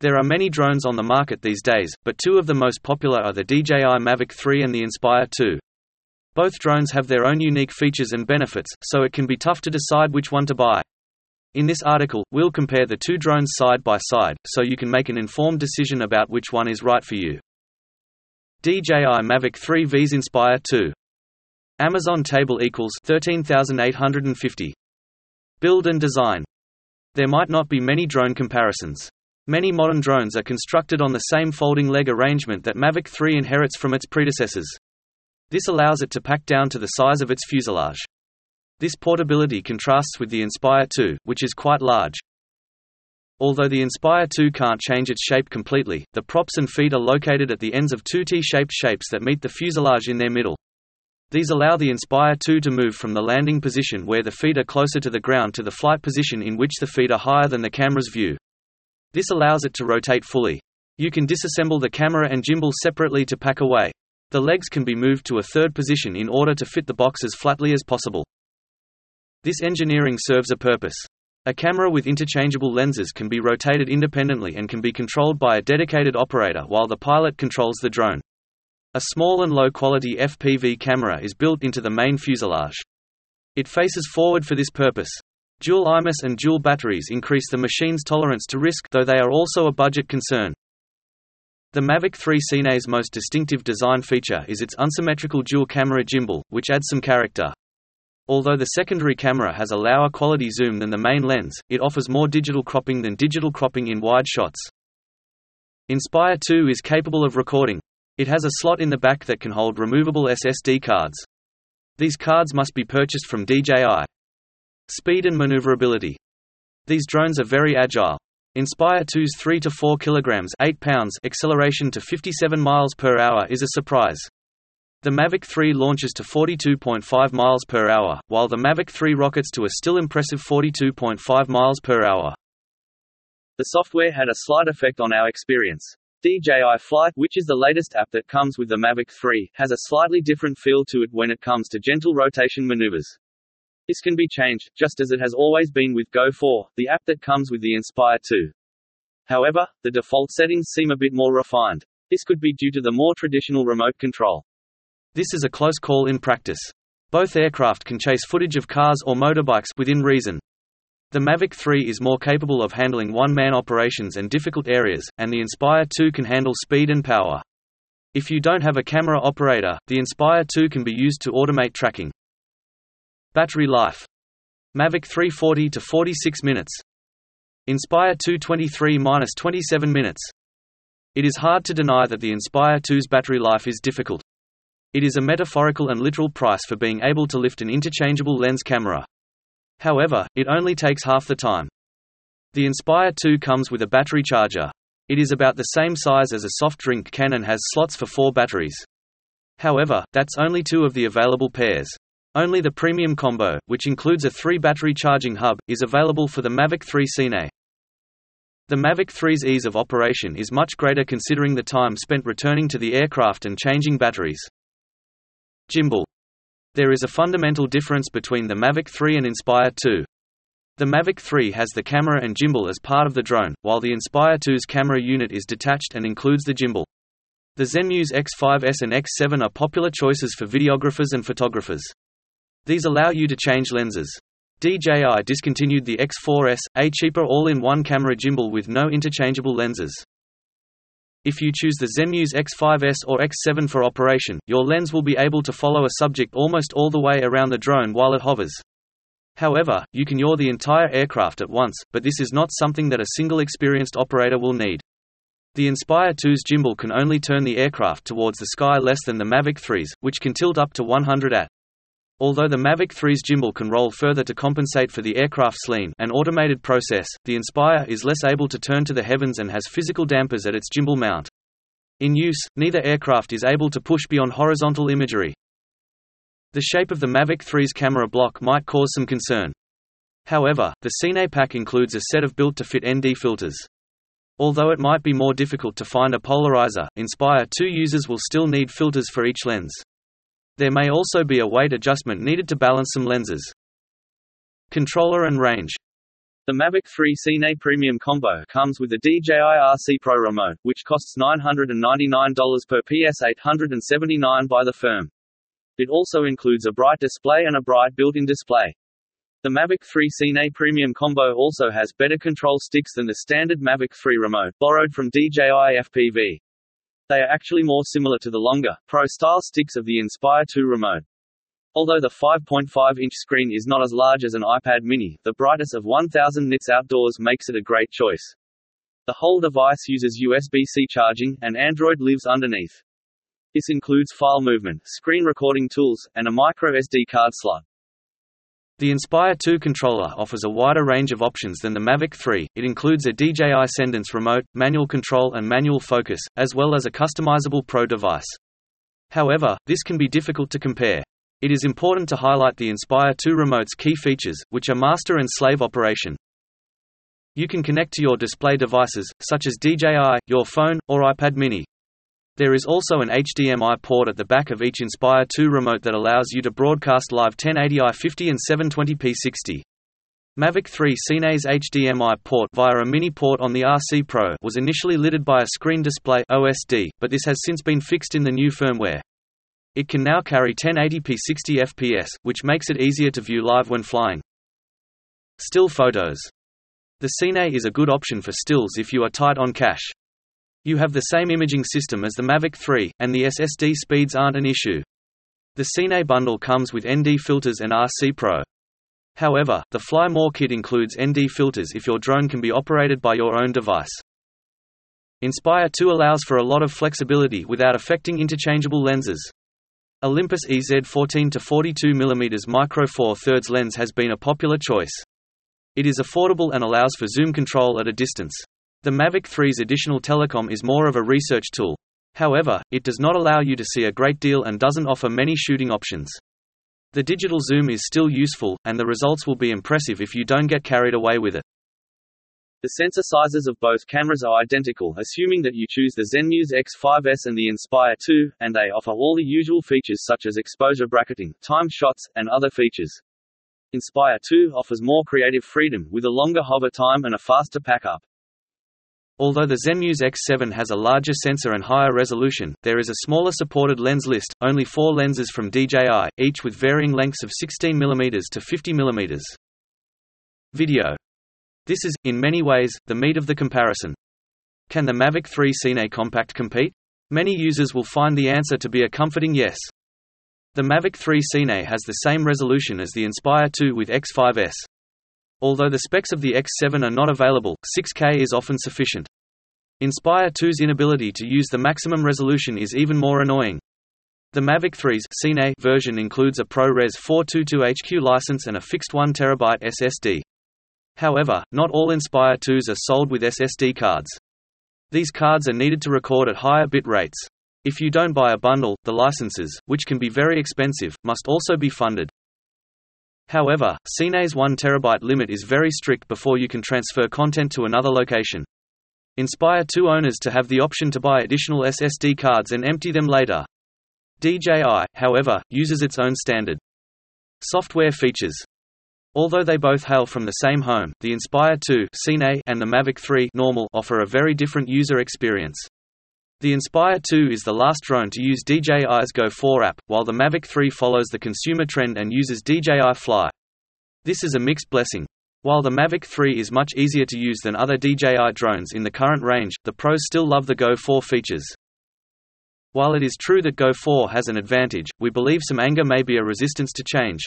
There are many drones on the market these days, but two of the most popular are the DJI Mavic 3 and the Inspire 2. Both drones have their own unique features and benefits, so it can be tough to decide which one to buy. In this article, we'll compare the two drones side by side, so you can make an informed decision about which one is right for you. DJI Mavic 3 vs Inspire 2. Amazon table equals 13850. Build and design. There might not be many drone comparisons. Many modern drones are constructed on the same folding leg arrangement that Mavic 3 inherits from its predecessors. This allows it to pack down to the size of its fuselage. This portability contrasts with the Inspire 2, which is quite large. Although the Inspire 2 can't change its shape completely, the props and feet are located at the ends of two T-shaped shapes that meet the fuselage in their middle. These allow the Inspire 2 to move from the landing position where the feet are closer to the ground to the flight position in which the feet are higher than the camera's view. This allows it to rotate fully. You can disassemble the camera and gimbal separately to pack away. The legs can be moved to a third position in order to fit the box as flatly as possible. This engineering serves a purpose. A camera with interchangeable lenses can be rotated independently and can be controlled by a dedicated operator while the pilot controls the drone. A small and low-quality FPV camera is built into the main fuselage. It faces forward for this purpose. Dual IMUS and dual batteries increase the machine's tolerance to risk though they are also a budget concern. The Mavic 3 Cine's most distinctive design feature is its unsymmetrical dual-camera gimbal, which adds some character. Although the secondary camera has a lower quality zoom than the main lens, it offers more digital cropping than digital cropping in wide shots. Inspire 2 is capable of recording. It has a slot in the back that can hold removable SSD cards. These cards must be purchased from DJI. Speed and maneuverability. These drones are very agile. Inspire 2's 3 to 4 kilograms 8 pounds acceleration to 57 miles per hour is a surprise. The Mavic 3 launches to 42.5 miles per hour, while the Mavic 3 rockets to a still impressive 42.5 miles per hour. The software had a slight effect on our experience. DJI Flight, which is the latest app that comes with the Mavic 3, has a slightly different feel to it when it comes to gentle rotation maneuvers. This can be changed, just as it has always been with Go 4, the app that comes with the Inspire 2. However, the default settings seem a bit more refined. This could be due to the more traditional remote control. This is a close call in practice. Both aircraft can chase footage of cars or motorbikes within reason. The Mavic 3 is more capable of handling one-man operations and difficult areas, and the Inspire 2 can handle speed and power. If you don't have a camera operator, the Inspire 2 can be used to automate tracking. Battery life. Mavic 3 40 to 46 minutes. Inspire 2 23 minus 27 minutes. It is hard to deny that the Inspire 2's battery life is difficult. It is a metaphorical and literal price for being able to lift an interchangeable lens camera. However, it only takes half the time. The Inspire 2 comes with a battery charger. It is about the same size as a soft drink can and has slots for four batteries. However, that's only two of the available pairs. Only the premium combo, which includes a three-battery charging hub, is available for the Mavic 3 Cine. The Mavic 3's ease of operation is much greater considering the time spent returning to the aircraft and changing batteries. Gimbal. There is a fundamental difference between the Mavic 3 and Inspire 2. The Mavic 3 has the camera and gimbal as part of the drone, while the Inspire 2's camera unit is detached and includes the gimbal. The Zenmuse X5S and X7 are popular choices for videographers and photographers. These allow you to change lenses. DJI discontinued the X4S, a cheaper all-in-one camera gimbal with no interchangeable lenses. If you choose the Zenmuse X5S or X7 for operation, your lens will be able to follow a subject almost all the way around the drone while it hovers. However, you can yaw the entire aircraft at once, but this is not something that a single experienced operator will need. The Inspire 2's gimbal can only turn the aircraft towards the sky less than the Mavic 3's, which can tilt up to 100 at. Although the Mavic 3's gimbal can roll further to compensate for the aircraft's lean an automated process, the Inspire is less able to turn to the heavens and has physical dampers at its gimbal mount. In use, neither aircraft is able to push beyond horizontal imagery. The shape of the Mavic 3's camera block might cause some concern. However, the Cine pack includes a set of built-to-fit ND filters. Although it might be more difficult to find a polarizer, Inspire 2 users will still need filters for each lens. There may also be a weight adjustment needed to balance some lenses. Controller and range. The Mavic 3 Cine Premium Combo comes with the DJI RC Pro remote, which costs $999 per PS 879 by the firm. It also includes a bright display and a bright built-in display. The Mavic 3 Cine Premium Combo also has better control sticks than the standard Mavic 3 remote, borrowed from DJI FPV. They are actually more similar to the longer, Pro-style sticks of the Inspire 2 remote. Although the 5.5-inch screen is not as large as an iPad mini, the brightness of 1000 nits outdoors makes it a great choice. The whole device uses USB-C charging, and Android lives underneath. This includes file movement, screen recording tools, and a micro SD card slot. The Inspire 2 controller offers a wider range of options than the Mavic 3. It includes a DJI Cendence remote, manual control and manual focus, as well as a customizable Pro device. However, this can be difficult to compare. It is important to highlight the Inspire 2 remote's key features, which are master and slave operation. You can connect to your display devices, such as DJI, your phone, or iPad mini. There is also an HDMI port at the back of each Inspire 2 remote that allows you to broadcast live 1080i 50 and 720p 60. Mavic 3 Cine's HDMI port via a mini port on the RC Pro was initially littered by a screen display OSD, but this has since been fixed in the new firmware. It can now carry 1080p 60 fps, which makes it easier to view live when flying. Still photos. The Cine is a good option for stills if you are tight on cache. You have the same imaging system as the Mavic 3, and the SSD speeds aren't an issue. The Cine bundle comes with ND filters and RC Pro. However, the Fly More kit includes ND filters if your drone can be operated by your own device. Inspire 2 allows for a lot of flexibility without affecting interchangeable lenses. Olympus EZ 14 to 42 mm micro four thirds lens has been a popular choice. It is affordable and allows for zoom control at a distance. The Mavic 3's additional telecam is more of a research tool. However, it does not allow you to see a great deal and doesn't offer many shooting options. The digital zoom is still useful, and the results will be impressive if you don't get carried away with it. The sensor sizes of both cameras are identical assuming that you choose the Zenmuse X5S and the Inspire 2, and they offer all the usual features such as exposure bracketing, time shots, and other features. Inspire 2 offers more creative freedom, with a longer hover time and a faster pack-up. Although the Zenmuse X7 has a larger sensor and higher resolution, there is a smaller supported lens list, only four lenses from DJI, each with varying lengths of 16mm to 50mm. Video this is, in many ways, the meat of the comparison. Can the Mavic 3 Cine Compact compete? Many users will find the answer to be a comforting yes. The Mavic 3 Cine has the same resolution as the Inspire 2 with X5S. Although the specs of the X7 are not available, 6K is often sufficient. Inspire 2's inability to use the maximum resolution is even more annoying. The Mavic 3's Cine version includes a ProRes 422HQ license and a fixed 1TB SSD. However, not all Inspire 2s are sold with SSD cards. These cards are needed to record at higher bit rates. If you don't buy a bundle, the licenses, which can be very expensive, must also be funded. However, Cine's 1 terabyte limit is very strict before you can transfer content to another location. Inspire 2 owners to have the option to buy additional SSD cards and empty them later. DJI, however, uses its own standard. Software features Although they both hail from the same home, the Inspire 2 Cine and the Mavic 3 Normal offer a very different user experience. The Inspire 2 is the last drone to use DJI's Go 4 app, while the Mavic 3 follows the consumer trend and uses DJI Fly. This is a mixed blessing. While the Mavic 3 is much easier to use than other DJI drones in the current range, the pros still love the Go 4 features. While it is true that Go 4 has an advantage, we believe some anger may be a resistance to change.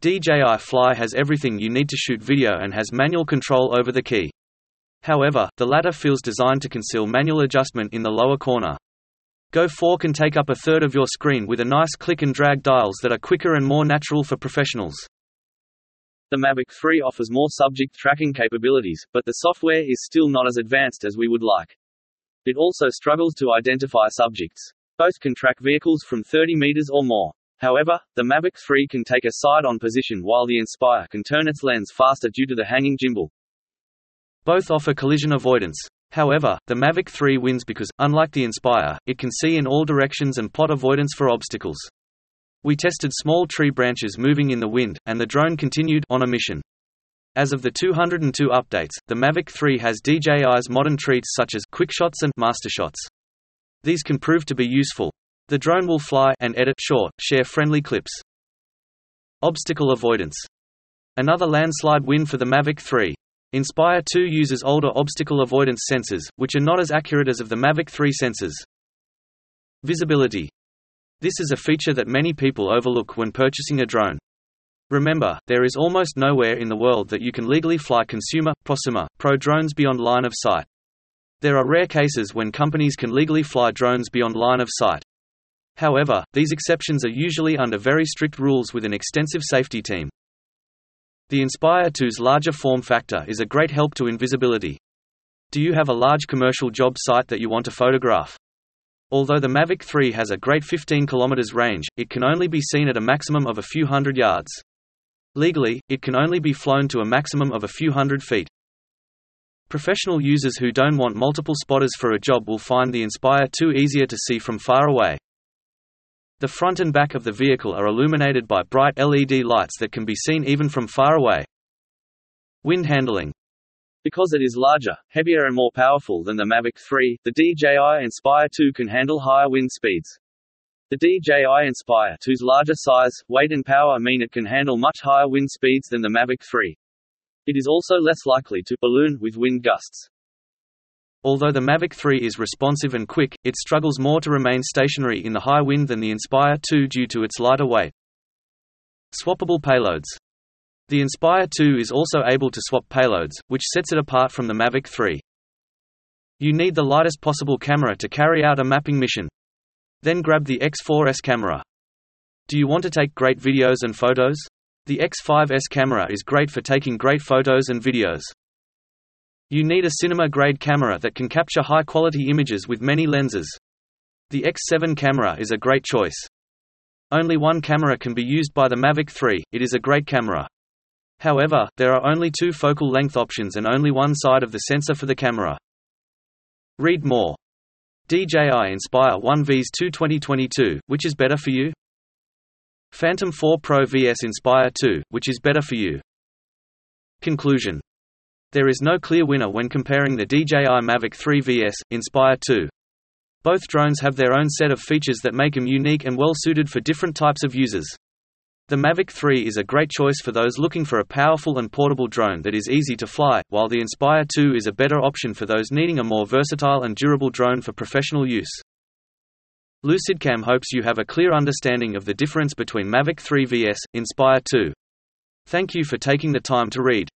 DJI Fly has everything you need to shoot video and has manual control over the key. However, the latter feels designed to conceal manual adjustment in the lower corner. Go 4 can take up a third of your screen with a nice click and drag dials that are quicker and more natural for professionals. The Mavic 3 offers more subject tracking capabilities, but the software is still not as advanced as we would like. It also struggles to identify subjects. Both can track vehicles from 30 meters or more. However, the Mavic 3 can take a side-on position while the Inspire can turn its lens faster due to the hanging gimbal. Both offer collision avoidance. However, the Mavic 3 wins because, unlike the Inspire, it can see in all directions and plot avoidance for obstacles. We tested small tree branches moving in the wind, and the drone continued on a mission. As of the 202 updates, the Mavic 3 has DJI's modern treats such as QuickShots and MasterShots. These can prove to be useful. The drone will fly and edit short, share friendly clips. Obstacle avoidance. Another landslide win for the Mavic 3. Inspire 2 uses older obstacle avoidance sensors, which are not as accurate as of the Mavic 3 sensors. Visibility. This is a feature that many people overlook when purchasing a drone. Remember, there is almost nowhere in the world that you can legally fly consumer, prosumer, pro drones beyond line of sight. There are rare cases when companies can legally fly drones beyond line of sight. However, these exceptions are usually under very strict rules with an extensive safety team. The Inspire 2's larger form factor is a great help to invisibility. Do you have a large commercial job site that you want to photograph? Although the Mavic 3 has a great 15 km range, it can only be seen at a maximum of a few hundred yards. Legally, it can only be flown to a maximum of a few hundred feet. Professional users who don't want multiple spotters for a job will find the Inspire 2 easier to see from far away. The front and back of the vehicle are illuminated by bright LED lights that can be seen even from far away. Wind handling. Because it is larger, heavier and more powerful than the Mavic 3, the DJI Inspire 2 can handle higher wind speeds. The DJI Inspire 2's larger size, weight and power mean it can handle much higher wind speeds than the Mavic 3. It is also less likely to balloon with wind gusts. Although the Mavic 3 is responsive and quick, it struggles more to remain stationary in the high wind than the Inspire 2 due to its lighter weight. Swappable payloads. The Inspire 2 is also able to swap payloads, which sets it apart from the Mavic 3. You need the lightest possible camera to carry out a mapping mission. Then grab the X4S camera. Do you want to take great videos and photos? The X5S camera is great for taking great photos and videos. You need a cinema-grade camera that can capture high-quality images with many lenses. The X7 camera is a great choice. Only one camera can be used by the Mavic 3, it is a great camera. However, there are only two focal length options and only one side of the sensor for the camera. Read more. DJI Inspire 1 Vs 2 2022, which is better for you? Phantom 4 Pro vs Inspire 2, which is better for you? Conclusion There is no clear winner when comparing the DJI Mavic 3 vs Inspire 2. Both drones have their own set of features that make them unique and well suited for different types of users. The Mavic 3 is a great choice for those looking for a powerful and portable drone that is easy to fly, while the Inspire 2 is a better option for those needing a more versatile and durable drone for professional use. LucidCam hopes you have a clear understanding of the difference between Mavic 3 vs. Inspire 2. Thank you for taking the time to read.